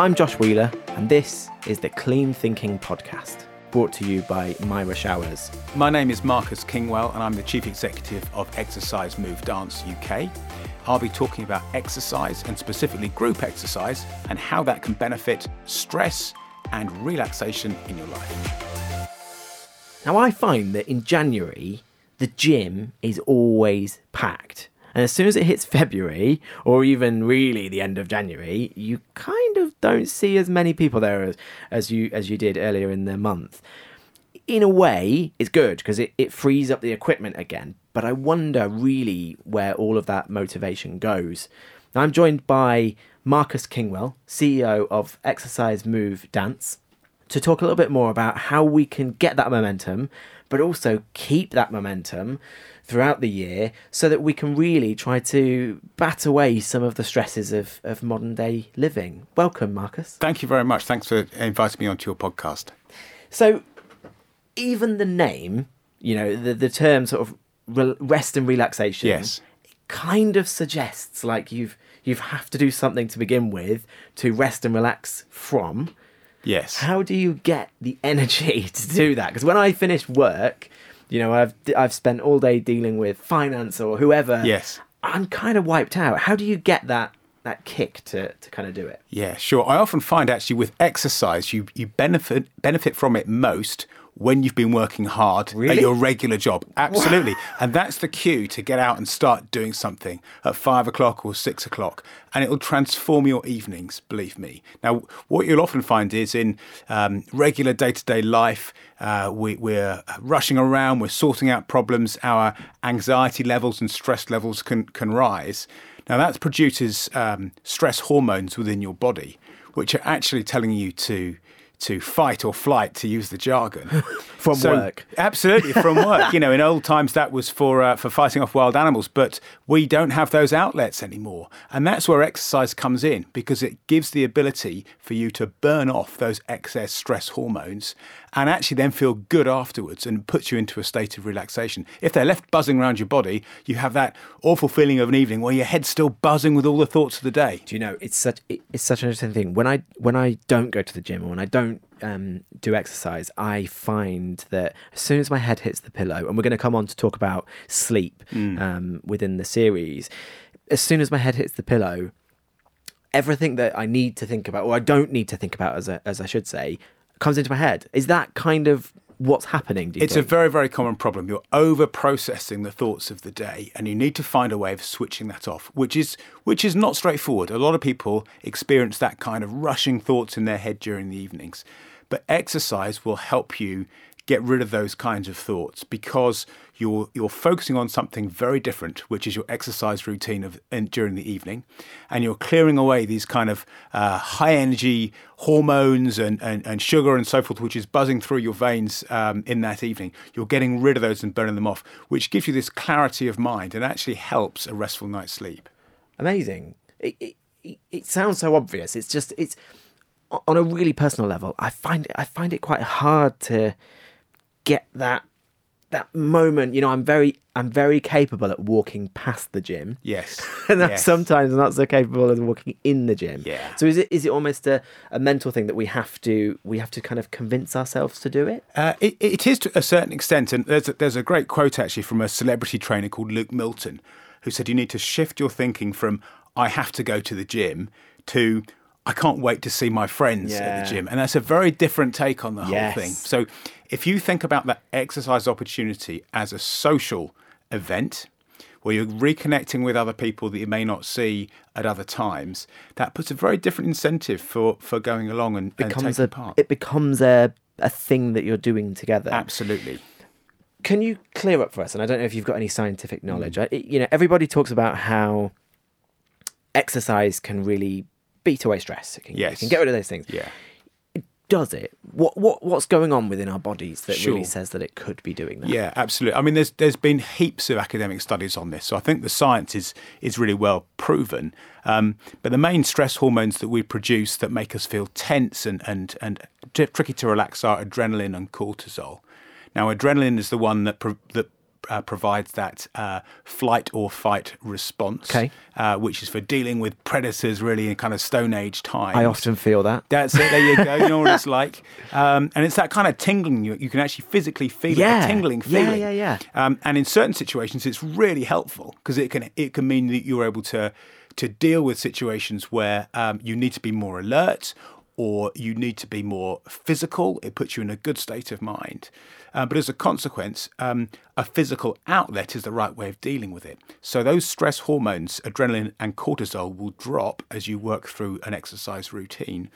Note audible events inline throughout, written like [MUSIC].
I'm Josh Wheeler, and this is the Clean Thinking Podcast, brought to you by Mira Showers. My name is Marcus Kingwell, and I'm the Chief Executive of Exercise Move Dance UK. I'll be talking about exercise and specifically group exercise and how that can benefit stress and relaxation in your life. Now, I find that in January, the gym is always packed. And as soon as it hits [LAUGHS] February, or even really the end of January, you kind of don't see as many people there as, as you as you did earlier in the month. In a way, it's good because it, it frees up the equipment again. But I wonder really where all of that motivation goes. Now, I'm joined by Marcus Kingwell, CEO of Exercise Move Dance, to talk a little bit more about how we can get that momentum, but also keep that momentum throughout the year so that we can really try to bat away some of the stresses of, of modern day living. Welcome, Marcus. Thank you very much. Thanks for inviting me onto your podcast. So, even the name, you know, the, the term sort of rest and relaxation, Yes. kind of suggests like you've you have to do something to begin with to rest and relax from. Yes. How do you get the energy [LAUGHS] to do that? Because when I finish work, you know, I've I've spent all day dealing with finance or whoever. Yes. I'm kind of wiped out. How do you get that that kick to to kind of do it? Yeah, sure. I often find actually with exercise, you you benefit benefit from it most when you've been working hard Really? at your regular job. Absolutely, and that's the cue to get out and start doing something at five o'clock or six o'clock, and it'll transform your evenings. Believe me. Now, what you'll often find is in um, regular day to day life, uh, we, we're rushing around, we're sorting out problems, our anxiety levels and stress levels can can rise. Now, that produces um, stress hormones within your body, which are actually telling you to to fight or flight, to use the jargon. [LAUGHS] From work. Absolutely, from [LAUGHS] work. You know, in old times that was for uh, for fighting off wild animals, but we don't have those outlets anymore, and that's where exercise comes in because it gives the ability for you to burn off those excess stress hormones and actually then feel good afterwards and puts you into a state of relaxation. If they're left buzzing around your body, you have that awful feeling of an evening where your head's still buzzing with all the thoughts of the day. Do you know it's such it's such an interesting thing. When I when I don't go to the gym or when I don't um, do exercise, I find that as soon as my head hits the pillow, and we're going to come on to talk about sleep um, within the series, as soon as my head hits the pillow, everything that I need to think about, or I don't need to think about, as a, as I should say, comes into my head. Is that kind of what's happening? Do you It's a very, very common problem. You're over processing the thoughts of the day, and you need to find a way of switching that off, which is which is not straightforward. A lot of people experience that kind of rushing thoughts in their head during the evenings, but exercise will help you get rid of those kinds of thoughts because you're you're focusing on something very different, which is your exercise routine of in, during the evening, and you're clearing away these kind of uh, high energy hormones and, and, and sugar and so forth, which is buzzing through your veins um, in that evening. You're getting rid of those and burning them off, which gives you this clarity of mind and actually helps a restful night's sleep. amazing. It, it, it, it sounds so obvious. It's just it's on a really personal level. I find it I find it quite hard to get that that moment. You know, I'm very I'm very capable at walking past the gym. Yes. [LAUGHS] And I'm Yes. sometimes not so capable of walking in the gym. Yeah. So is it is it almost a, a mental thing that we have to we have to kind of convince ourselves to do it? Uh, it, it is to a certain extent, and there's a, there's a great quote actually from a celebrity trainer called Luke Milton, who said you need to shift your thinking from "I have to go to the gym" to "I can't wait to see my friends at the gym," and that's a very different take on the whole thing. So, if you think about that exercise opportunity as a social event. Where you're reconnecting with other people that you may not see at other times, that puts a very different incentive for, for going along and, Becomes taking a part. it becomes a a thing that you're doing together. Absolutely. can you clear up for us? And I don't know if you've got any scientific knowledge. Mm. I, you know, everybody talks about how exercise can really beat away stress. It can, it Yes. can get rid of those things. Yeah. Does it? What what what's going on within our bodies that really says that it could be doing that? Yeah, absolutely. I mean, there's there's been heaps of academic studies on this, so I think the science is is really well proven. Um, but the main stress hormones that we produce that make us feel tense and and and tricky to relax are adrenaline and cortisol. Now, adrenaline is the one that pro- that uh, provides that uh, flight or fight response, Okay. uh, which is for dealing with predators really in kind of Stone Age time. I often feel that. That's it. There you go. You know what it's [LAUGHS] like, um, and it's that kind of tingling. You you can actually physically feel it, a tingling Yeah, feeling. yeah, yeah. Um, and in certain situations, it's really helpful because it can it can mean that you're able to to deal with situations where um, you need to be more alert or you need to be more physical. It puts you in a good state of mind. Uh, but as a consequence, um, a physical outlet is the right way of dealing with it. So those stress hormones, adrenaline and cortisol, will drop as you work through an exercise routine.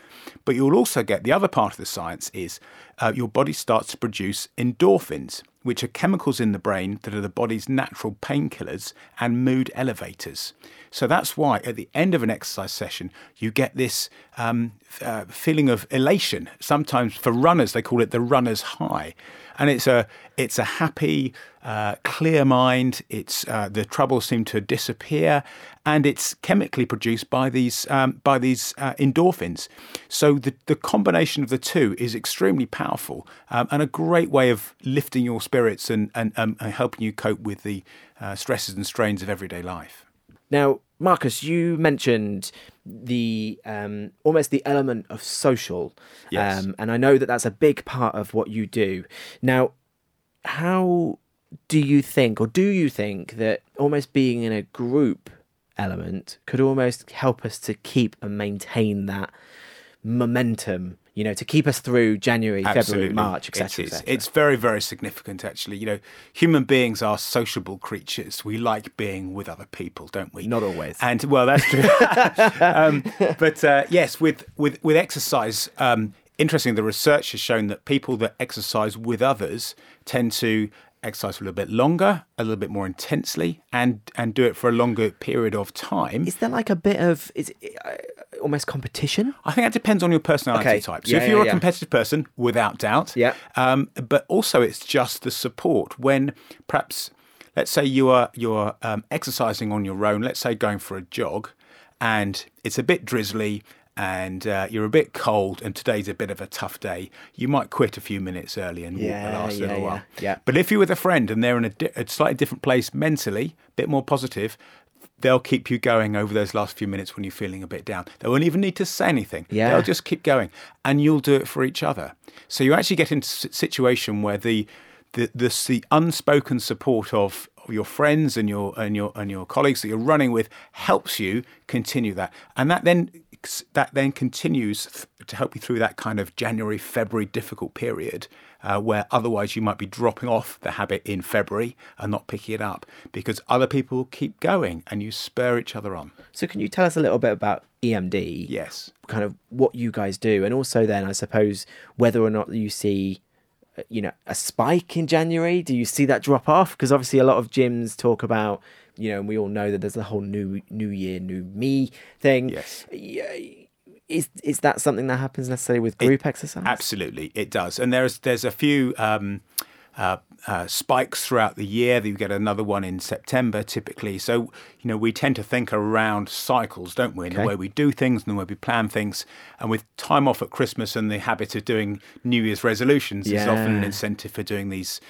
But you'll also get the other part of the science is uh, your body starts to produce endorphins, which are chemicals in the brain that are the body's natural painkillers and mood elevators. So that's why at the end of an exercise session, you get this um, uh, feeling of elation. Sometimes for runners, they call it the runner's high. And it's a it's a happy, uh, clear mind. It's uh, the troubles seem to disappear, and it's chemically produced by these um, by these uh, endorphins. So the the combination of the two is extremely powerful um, and a great way of lifting your spirits and and, um, and helping you cope with the uh, stresses and strains of everyday life. Now, Marcus, you mentioned the um, almost the element of social, Yes. um, and I know that that's a big part of what you do. Now, how do you think, or do you think that almost being in a group element could almost help us to keep and maintain that momentum? You know, to keep us through January, February, March, etc. It is. It's very, very significant, actually. You know, human beings are sociable creatures. We like being with other people, don't we? Not always. And well, that's true. [LAUGHS] um, but uh, yes, with with with exercise, um, interesting. The research has shown that people that exercise with others tend to exercise for a little bit longer, a little bit more intensely, and and do it for a longer period of time. Is there like a bit of is it, uh, almost competition? I think that depends on your personality Okay. type. So Yeah, if you're a yeah. competitive person, without doubt. Yeah. Um, but also, it's just the support when perhaps, let's say you are you're um, exercising on your own. Let's say going for a jog, and it's a bit drizzly. And uh, you're a bit cold, and today's a bit of a tough day. You might quit a few minutes early and walk Yeah, the last yeah, little yeah, while. yeah. But if you're with a friend and they're in a, di- a slightly different place mentally, a bit more positive, they'll keep you going over those last few minutes when you're feeling a bit down. They won't even need to say anything. Yeah. They'll just keep going, and you'll do it for each other. So you actually get into a situation where the the the, the unspoken support of of your friends and your and your and your colleagues that you're running with helps you continue that, and that then that then continues th- to help you through that kind of January February difficult period. Uh, where otherwise you might be dropping off the habit in February and not picking it up because other people keep going and you spur each other on. So, can you tell us a little bit about EMD? Yes. Kind of what you guys do, and also then I suppose whether or not you see, uh, you know, a spike in January. Do you see that drop off? Because obviously a lot of gyms talk about, you know, and we all know that there's the whole new New Year, New Me thing. Yes. Yeah, Is is that something that happens necessarily with group exercise? Absolutely, it does. And there's there's a few um, uh, uh, spikes throughout the year. You get another one in September, typically. So you know we tend to think around cycles, don't we? In Okay. the way we do things and the way we plan things. And with time off at Christmas and the habit of doing New Year's resolutions, is often an incentive for doing these.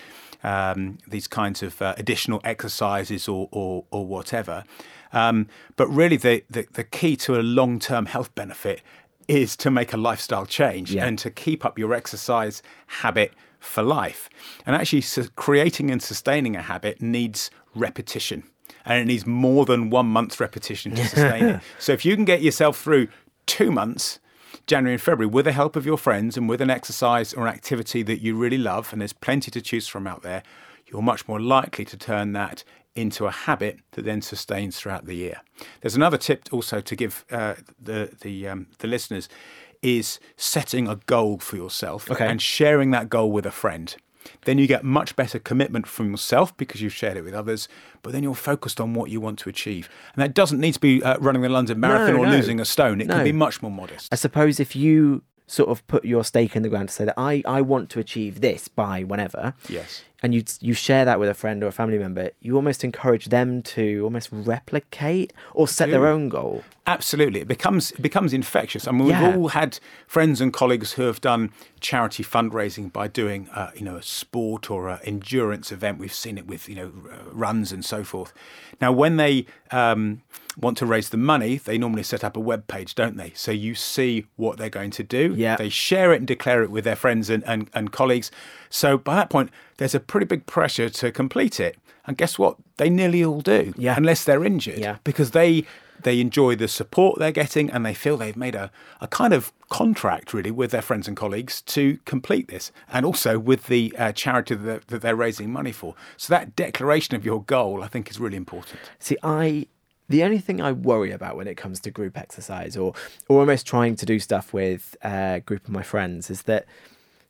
Um, these kinds of uh, additional exercises or, or, or whatever. Um, but really, the, the, the key to a long term health benefit is to make a lifestyle change Yeah. and to keep up your exercise habit for life. And actually, su- creating and sustaining a habit needs repetition. And it needs more than one month's repetition to sustain it. [LAUGHS] So if you can get yourself through two months, January and February, with the help of your friends and with an exercise or activity that you really love, and there's plenty to choose from out there, you're much more likely to turn that into a habit that then sustains throughout the year. There's another tip also to give uh, the the um, the listeners is setting a goal for yourself Okay. and sharing that goal with a friend. Then you get much better commitment from yourself because you've shared it with others, but then you're focused on what you want to achieve. And that doesn't need to be uh, running the London Marathon or no. losing a stone. It No. can be much more modest. I suppose if you sort of put your stake in the ground to say that I, I want to achieve this by whenever, Yes. And you you share that with a friend or a family member, you almost encourage them to almost replicate or set their own goal. Absolutely, it becomes it becomes infectious. I mean, Yeah. we've all had friends and colleagues who have done charity fundraising by doing, uh, you know, a sport or an endurance event. We've seen it with, you know, uh, runs and so forth. Now, when they um, want to raise the money, they normally set up a web page, don't they? So you see what they're going to do. Yeah. They share it and declare it with their friends and, and, and colleagues. So by that point, there's a pretty big pressure to complete it. And guess what? They nearly all do, Yeah. unless they're injured Yeah. because they they enjoy the support they're getting and they feel they've made a, a kind of contract really with their friends and colleagues to complete this and also with the uh, charity that they're, that they're raising money for so that declaration of your goal i think is really important See, I the only thing I worry about when it comes to group exercise or or almost trying to do stuff with a group of my friends is that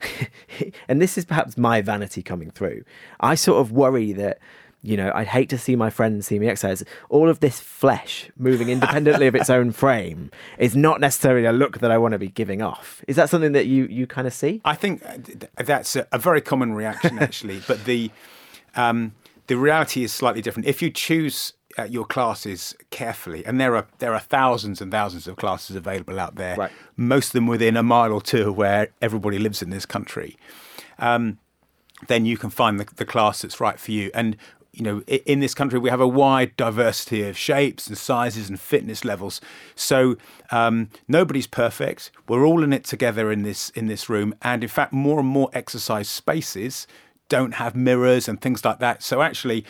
[LAUGHS] and this is perhaps my vanity coming through. I sort of worry that you know, I'd hate to see my friends see me exercise. All of this flesh moving independently of its own [LAUGHS] frame is not necessarily a look that I want to be giving off. Is that something that you you kind of see? i think uh, that's a, a very common reaction actually [LAUGHS] but the um, the reality is slightly different if you choose uh, your classes carefully and there are there are thousands and thousands of classes available out there Right. most of them within a mile or two of where everybody lives in this country um, then you can find the, the class that's right for you. And you know, in this country, we have a wide diversity of shapes and sizes and fitness levels. So um, nobody's perfect. We're all in it together in this in this room. And in fact, more and more exercise spaces don't have mirrors and things like that. So actually.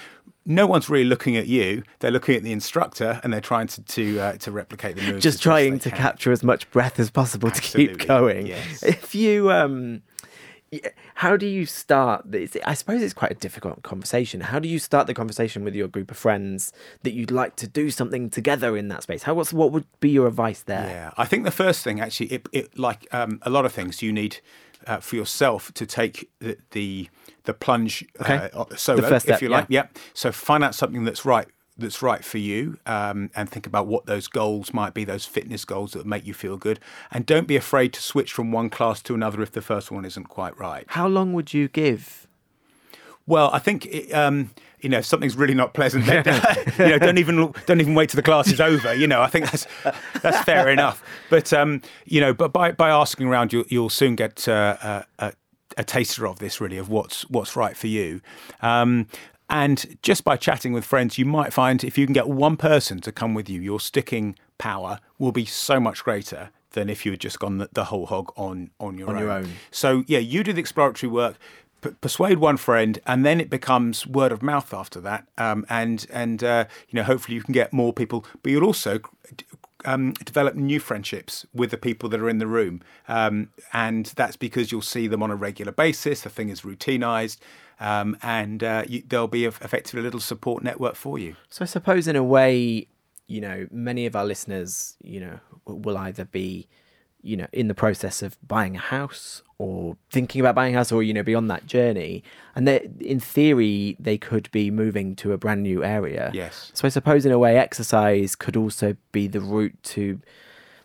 No one's really looking at you. They're looking at the instructor, and they're trying to to, uh, to replicate the moves. just trying to can. capture as much breath as possible to keep going. yes. If you, um, how do you start? This? I suppose it's quite a difficult conversation. How do you start the conversation with your group of friends that you'd like to do something together in that space? How what's what would be your advice there? Yeah, I think the first thing actually, it, it like um, a lot of things, you need uh, for yourself to take the the, the plunge Okay. uh, solo, step, if you yeah. like. Yep. So find out something that's right that's right for you, um, and think about what those goals might be, those fitness goals that make you feel good, and don't be afraid to switch from one class to another if the first one isn't quite right. How long would you give? Well, I think it, um, you know if something's really not pleasant. [LAUGHS] then, [LAUGHS] you know, don't even don't even wait till the class is over. You know, I think that's that's fair enough. But um, you know, but by by asking around, you'll you'll soon get uh, a, a, a taster of this, really, of what's what's right for you. Um, and just by chatting with friends, you might find if you can get one person to come with you, your sticking power will be so much greater than if you had just gone the, the whole hog on on your On own. your own. So yeah, you do the exploratory work, p- persuade one friend, and then it becomes word of mouth after that. Um, and and uh, you know, hopefully you can get more people, but you'll also um, develop new friendships with the people that are in the room, um, and that's because you'll see them on a regular basis. The thing is routinized. Um, and uh, you, there'll be a, effectively a little support network for you. So I suppose in a way, you know, many of our listeners, you know, will either be, you know, in the process of buying a house or thinking about buying a house or, you know, be on that journey. And they in theory, they could be moving to a brand new area. Yes. So I suppose in a way, exercise could also be the route to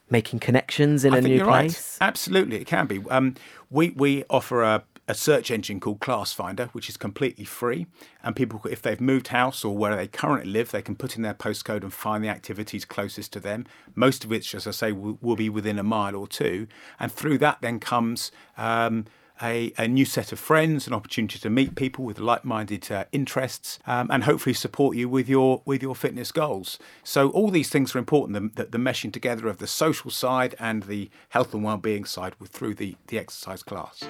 making connections in I a new place. right. Absolutely, it can be. Um, we we offer a, a search engine called Class Finder, which is completely free, and people, if they've moved house or where they currently live, they can put in their postcode and find the activities closest to them. Most of which, as I say, will, will be within a mile or two, and through that then comes. Um, a, a new set of friends, an opportunity to meet people with like-minded uh, interests, um, and hopefully support you with your with your fitness goals. So all these things are important. The, the, the meshing together of the social side and the health and well-being side with through the the exercise class.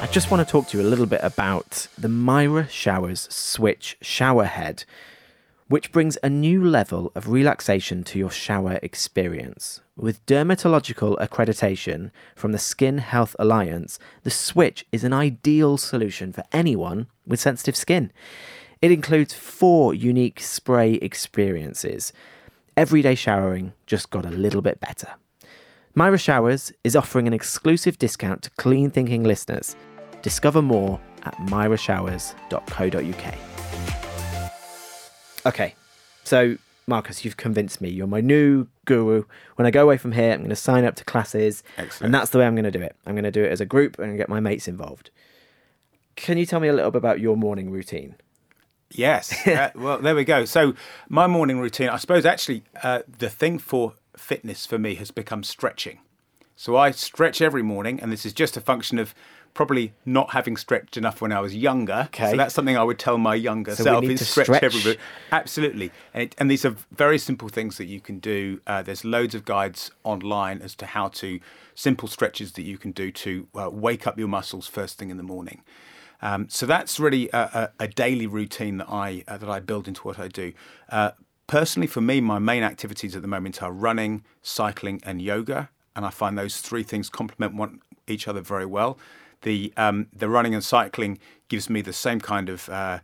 I just want to talk to you a little bit about the Mira Showers Switch Shower Head, which brings a new level of relaxation to your shower experience. With dermatological accreditation from the Skin Health Alliance, the Switch is an ideal solution for anyone with sensitive skin. It includes four unique spray experiences. Everyday showering just got a little bit better. Mira Showers is offering an exclusive discount to Clean Thinking listeners. Discover more at mirashowers.co.uk. Okay, so Marcus, you've convinced me. You're my new guru. When I go away from here, I'm going to sign up to classes. Excellent. And that's the way I'm going to do it. I'm going to do it as a group and get my mates involved. Can you tell me a little bit about your morning routine? Yes. [LAUGHS] uh, well, there we go. So my morning routine, I suppose, actually, uh, the thing for fitness for me has become stretching. So I stretch every morning, and this is just a function of probably not having stretched enough when I was younger. Okay. So that's something I would tell my younger So self is stretch, stretch. every Absolutely. And, it, and these are very simple things that you can do. Uh, there's loads of guides online as to how to simple stretches that you can do to uh, wake up your muscles first thing in the morning. Um, so that's really a, a, a daily routine that I uh, that I build into what I do. Uh, personally, for me, my main activities at the moment are running, cycling, and yoga, and I find those three things complement one each other very well. The um, the running and cycling gives me the same kind of uh,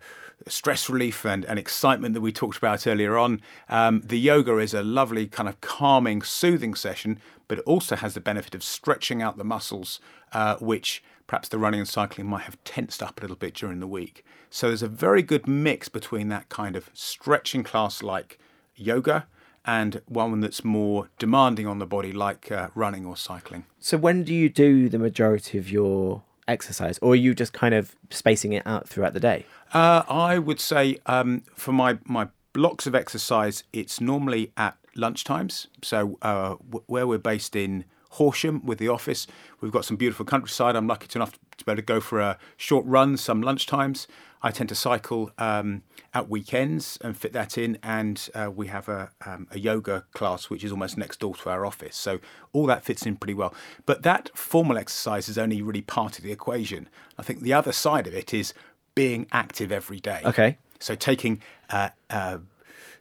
stress relief and, and excitement that we talked about earlier on. Um, the yoga is a lovely kind of calming, soothing session, but it also has the benefit of stretching out the muscles, uh, which perhaps the running and cycling might have tensed up a little bit during the week. So there's a very good mix between that kind of stretching class like yoga and one that's more demanding on the body like uh, running or cycling. So when do you do the majority of your exercise, or are you just kind of spacing it out throughout the day? Uh, I would say um, for my, my blocks of exercise, it's normally at lunchtimes. So uh, w- where we're based in Horsham with the office, we've got some beautiful countryside. I'm lucky enough to be able to go for a short run some lunchtimes. I tend to cycle um, at weekends and fit that in, and uh, we have a, um, a yoga class which is almost next door to our office. So all that fits in pretty well. But that formal exercise is only really part of the equation. I think the other side of it is being active every day. Okay. So taking uh, uh,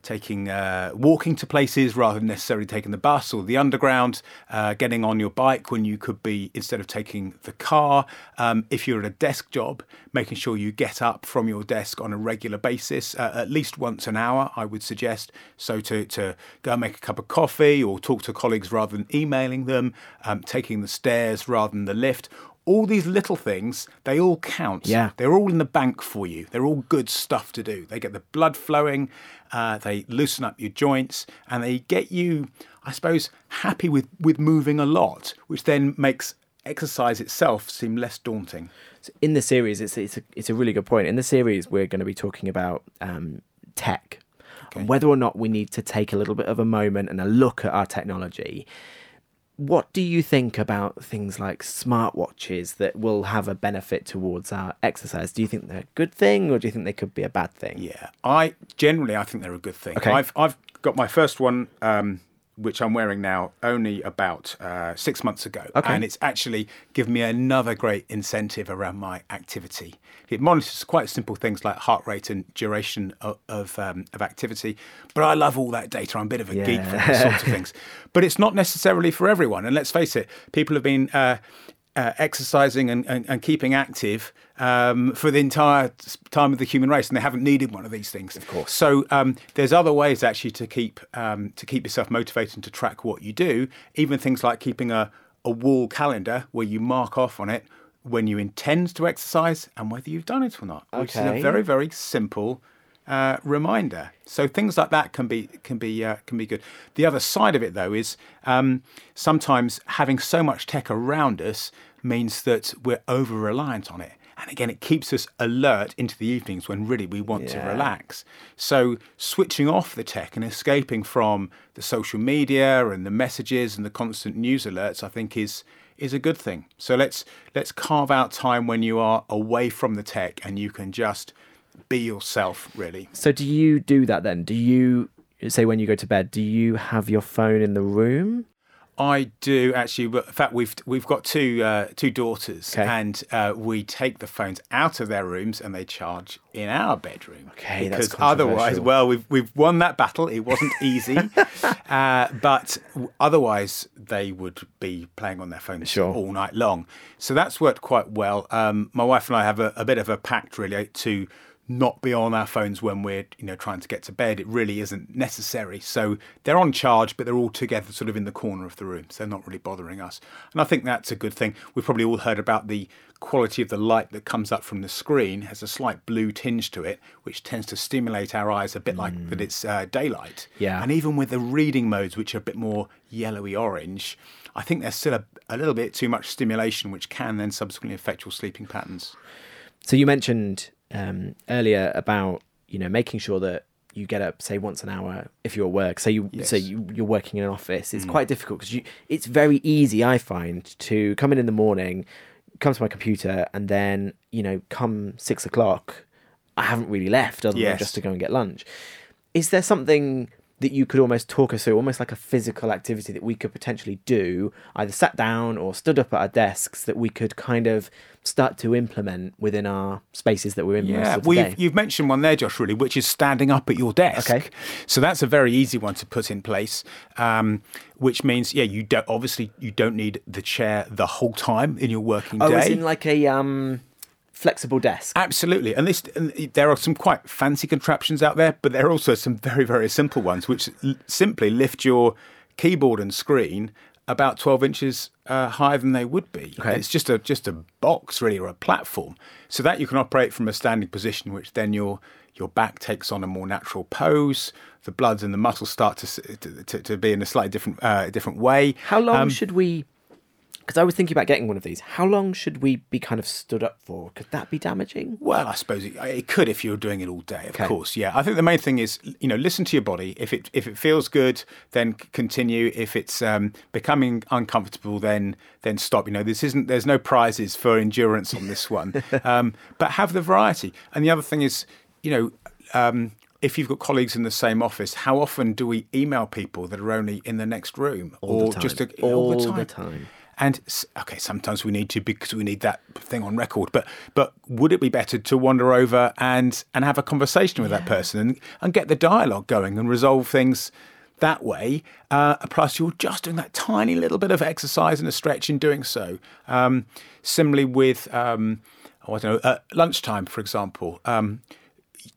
taking uh, walking to places rather than necessarily taking the bus or the underground, uh, getting on your bike when you could be instead of taking the car. Um, if you're at a desk job, making sure you get up from your desk on a regular basis, uh, at least once an hour, I would suggest. So to to go and make a cup of coffee or talk to colleagues rather than emailing them, um, taking the stairs rather than the lift. All these little things, they all count. Yeah. They're all in the bank for you. They're all good stuff to do. They get the blood flowing, uh, they loosen up your joints, and they get you, I suppose, happy with, with moving a lot, which then makes exercise itself seem less daunting. So in the series, it's it's a, it's a really good point. In the series, we're going to be talking about um, tech and whether or not we need to take a little bit of a moment and a look at our technology. What do you think about things like smartwatches that will have a benefit towards our exercise? Do you think they're a good thing, or do you think they could be a bad thing? Yeah, I generally I think they're a good thing. Okay. I've I've got my first one, um, which I'm wearing now, only about uh, six months ago, Okay. and it's actually given me another great incentive around my activity. It monitors quite simple things like heart rate and duration of of, um, of activity, but I love all that data. I'm a bit of a geek for those sorts of things, [LAUGHS] but it's not necessarily for everyone. And let's face it, people have been. Uh, uh, exercising and, and, and keeping active um, for the entire time of the human race, and they haven't needed one of these things. Of course. So um, there's other ways actually to keep um, to keep yourself motivated and to track what you do. Even things like keeping a, a wall calendar where you mark off on it when you intend to exercise and whether you've done it or not, which is a very very simple uh, reminder. So things like that can be can be uh, can be good. The other side of it though is um, sometimes having so much tech around us means that we're over reliant on it. And again, it keeps us alert into the evenings when really we want to relax. So, switching off the tech and escaping from the social media and the messages and the constant news alerts, I think, is is a good thing. So let's let's carve out time when you are away from the tech and you can just be yourself. Really, So do you do that then? Do you say when you go to bed? Do you have your phone in the room? I do actually. but In fact, we've we've got two uh, two daughters, Okay. and uh, we take the phones out of their rooms and they charge in our bedroom. Okay, that's because otherwise, well, we've we've won that battle. It wasn't [LAUGHS] easy, uh, but otherwise they would be playing on their phones Sure. all night long. So that's worked quite well. Um, my wife and I have a, a bit of a pact really to not be on our phones when we're you know trying to get to bed. It really isn't necessary. So they're on charge, but they're all together, sort of in the corner of the room. So they're not really bothering us. And I think that's a good thing. We've probably all heard about the quality of the light that comes up from the screen has a slight blue tinge to it, which tends to stimulate our eyes a bit like that it's uh, daylight. Yeah. And even with the reading modes, which are a bit more yellowy orange, I think there's still a, a little bit too much stimulation, which can then subsequently affect your sleeping patterns. So you mentioned um, earlier about you know making sure that you get up say once an hour if you're at work. So you so Yes. you, you're working in an office. It's quite difficult because you it's very easy I find to come in in the morning, come to my computer, and then you know come six o'clock, I haven't really left other than just to go and get lunch. Is there something that you could almost talk us through, almost like a physical activity that we could potentially do, either sat down or stood up at our desks, that we could kind of start to implement within our spaces that we're in most Yeah, of the well, day? you've, you've mentioned one there, Josh, really, which is standing up at your desk. Okay. So that's a very easy one to put in place, um, which means, yeah, you don't obviously you don't need the chair the whole time in your working oh, day. it's in like a um, flexible desk. Absolutely, and this and there are some quite fancy contraptions out there, but there are also some very very simple ones which l- simply lift your keyboard and screen about twelve inches uh, higher than they would be. Okay. It's just a just a box really or a platform, so that you can operate from a standing position, which then your your back takes on a more natural pose. The bloods and the muscles start to to, to, to be in a slightly different uh, different way. How long Um, should we? Because I was thinking about getting one of these. How long should we be kind of stood up for? Could that be damaging? Well, I suppose it, it could if you're doing it all day, of Okay. course. Yeah, I think the main thing is you know listen to your body. If it if it feels good, then continue. If it's um, becoming uncomfortable, then then stop. You know, this isn't there's no prizes for endurance on this one, [LAUGHS] um, but have the variety. And the other thing is, you know. Um, if you've got colleagues in the same office, how often do we email people that are only in the next room, All the or time. just a, All the time. And okay, sometimes we need to because we need that thing on record. But but would it be better to wander over and and have a conversation with that person and, and get the dialogue going and resolve things that way? Uh, plus, you're just doing that tiny little bit of exercise and a stretch in doing so. Um, similarly, with um, oh, I don't know, uh, lunchtime, for example. Um,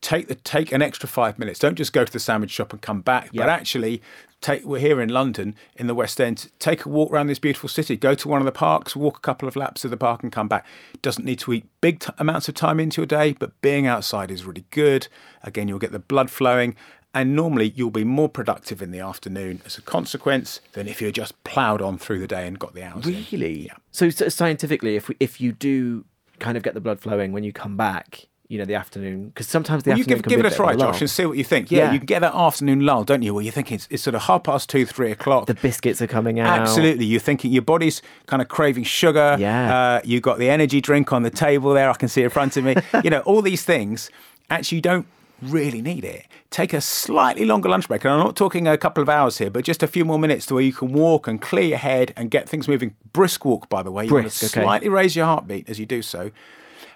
take the take an extra five minutes. Don't just go to the sandwich shop and come back, but actually take. We're here in London, in the West End. Take a walk around this beautiful city. Go to one of the parks, walk a couple of laps of the park, and come back. Doesn't need to eat big t- amounts of time into your day, but being outside is really good. Again, you'll get the blood flowing. And normally you'll be more productive in the afternoon as a consequence than if you're just ploughed on through the day and got the hours. in. Really? Yeah. So, so scientifically, if we, if you do kind of get the blood flowing when you come back, you know, the afternoon, because sometimes the Well, you afternoon give, can give be it a try. Josh, and see what you think. Yeah, Yeah. you can get that afternoon lull, don't you? Where you're thinking it's, it's sort of half past two, three o'clock. The biscuits are coming out. Absolutely. You're thinking your body's kind of craving sugar. Yeah. Uh, you've got the energy drink on the table there. I can see it in front of me. [LAUGHS] you know, all these things, actually, you don't really need it. Take a slightly longer lunch break. And I'm not talking a couple of hours here, but just a few more minutes to where you can walk and clear your head and get things moving. Brisk walk, by the way. You want Brisk, to okay. slightly raise your heartbeat as you do so.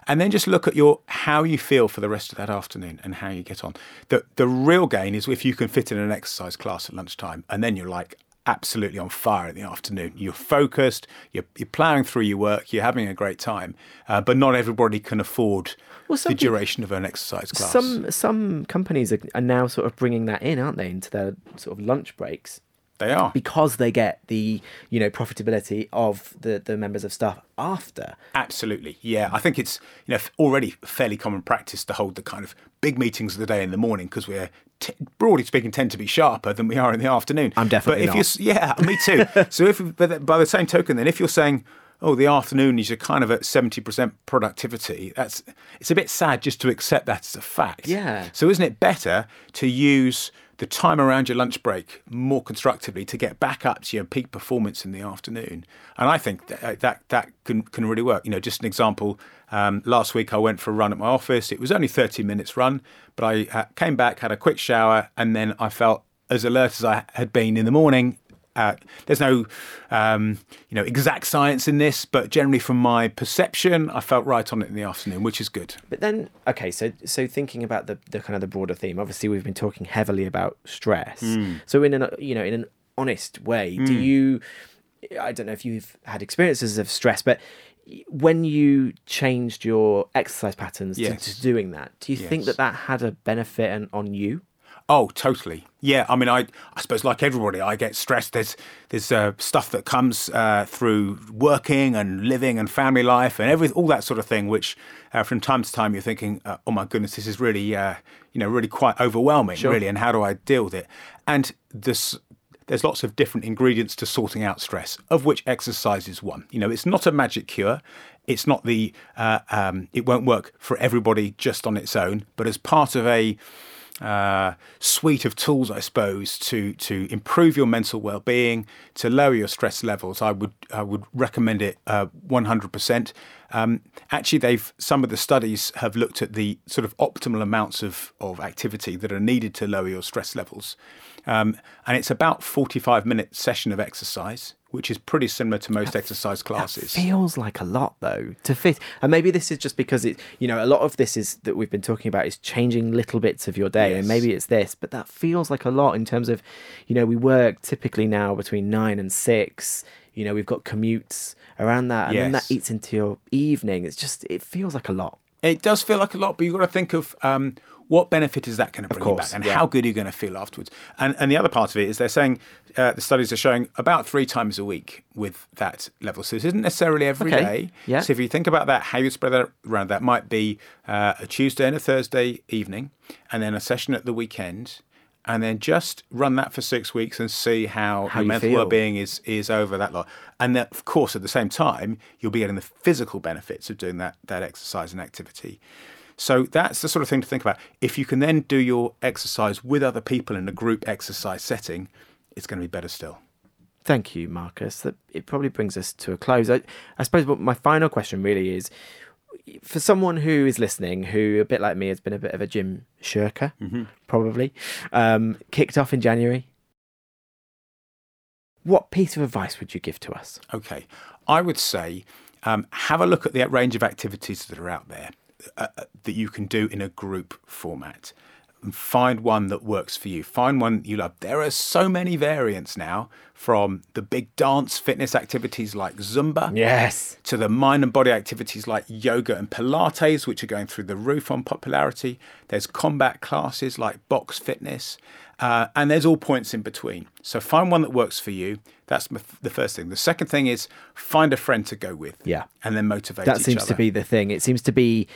And then just look at your how you feel for the rest of that afternoon and how you get on. The the real gain is if you can fit in an exercise class at lunchtime, and then you're like absolutely on fire in the afternoon. You're focused, you're, you're ploughing through your work, you're having a great time. Uh, but not everybody can afford Well, the duration of an exercise class. Some some companies are, are now sort of bringing that in, aren't they, into their sort of lunch breaks they are. because they get the you know profitability of the the members of staff after. Absolutely, yeah. I think it's you know already fairly common practice to hold the kind of big meetings of the day in the morning because we're t- broadly speaking tend to be sharper than we are in the afternoon. I'm definitely But if not. you're yeah, me too. [LAUGHS] so if but by the same token, then if you're saying oh the afternoon is you're kind of at seventy percent productivity, that's it's a bit sad just to accept that as a fact. Yeah. So isn't it better to use the time around your lunch break more constructively to get back up to your peak performance in the afternoon? And I think that that, that can, can really work. You know, just an example. Um, last week I went for a run at my office. It was only 30 minutes run, but I uh, came back, had a quick shower, and then I felt as alert as I had been in the morning. Uh, there's no, um, you know, exact science in this, but generally from my perception, I felt right on it in the afternoon, which is good. But then, okay, so so thinking about the, the kind of the broader theme, obviously we've been talking heavily about stress. Hmm. So in an you know in an honest way, do you? I don't know if you've had experiences of stress, but when you changed your exercise patterns to- Yes. to, doing that, do you think that that had a benefit on, on you? Oh, totally. Yeah, I mean, I I suppose like everybody, I get stressed. There's there's uh, stuff that comes uh, through working and living and family life and every all that sort of thing. Which uh, from time to time you're thinking, uh, oh my goodness, this is really uh, you know really quite overwhelming, really. And how do I deal with it? And this. There's lots of different ingredients to sorting out stress, of which exercise is one. You know, it's not a magic cure. It's not the. Uh, um, it won't work for everybody just on its own, but as part of a uh, suite of tools, I suppose, to to improve your mental well-being, to lower your stress levels. I would I would recommend it uh, 100%. Um, actually, they've some of the studies have looked at the sort of optimal amounts of of activity that are needed to lower your stress levels, um, and it's about 45 minute session of exercise, which is pretty similar to most exercise classes. feels like a lot though to fit. And maybe this is just because it you know a lot of this is that we've been talking about is changing little bits of your day. And maybe it's this but that feels like a lot in terms of you know we work typically now between nine and six. You know we've got commutes around that. And then that eats into your evening. It's just it feels like a lot It does feel like a lot, but you've got to think of um, what benefit is that going to bring you course, back, and yeah. how good are you going to feel afterwards. And and the other part of it is they're saying uh, the studies are showing about three times a week with that level. So this isn't necessarily every day. Okay, yeah. So if you think about that, how you spread that around, that might be uh, a Tuesday and a Thursday evening, and then a session at the weekend. And then just run that for six weeks and see how, How your mental feel. well-being is is over that lot. And that, of course, at the same time, you'll be getting the physical benefits of doing that that exercise and activity. So that's the sort of thing to think about. If you can then do your exercise with other people in a group exercise setting, it's going to be better still. Thank you, Marcus. That it probably brings us to a close. I, I suppose my final question really is for someone who is listening, who a bit like me has been a bit of a gym shirker, probably um, kicked off in January. What piece of advice would you give to us? Okay, I would say um, have a look at the range of activities that are out there uh, uh, that you can do in a group format. And find one that works for you. Find one you love. There are so many variants now, from the big dance fitness activities like Zumba, Yes. to the mind and body activities like yoga and Pilates, which are going through the roof on popularity. There's combat classes like box fitness, uh, and there's all points in between. So find one that works for you. That's the first thing. The second thing is find a friend to go with. Yeah. and then motivate. That seems to be the thing. It seems to be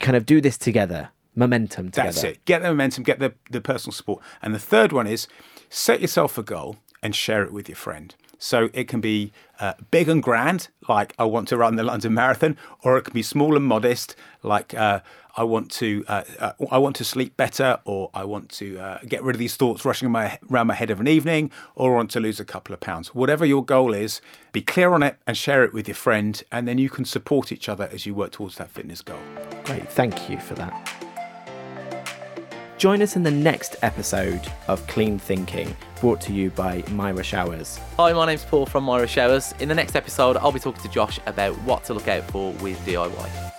kind of do this together, momentum together. That's it. Get the momentum, get the, the personal support. And the third one is set yourself a goal and share it with your friend. So it can be uh, big and grand, like I want to run the London Marathon, or it can be small and modest, like uh, I want to uh, uh, I want to sleep better, or I want to uh, get rid of these thoughts rushing my, around my head of an evening, or I want to lose a couple of pounds. Whatever your goal is, be clear on it and share it with your friend, and then you can support each other as you work towards that fitness goal. Great. Thank you for that. Join us in the next episode of Clean Thinking, brought to you by Mira Showers. Hi, my name's Paul from Mira Showers. In the next episode, I'll be talking to Josh about what to look out for with DIY.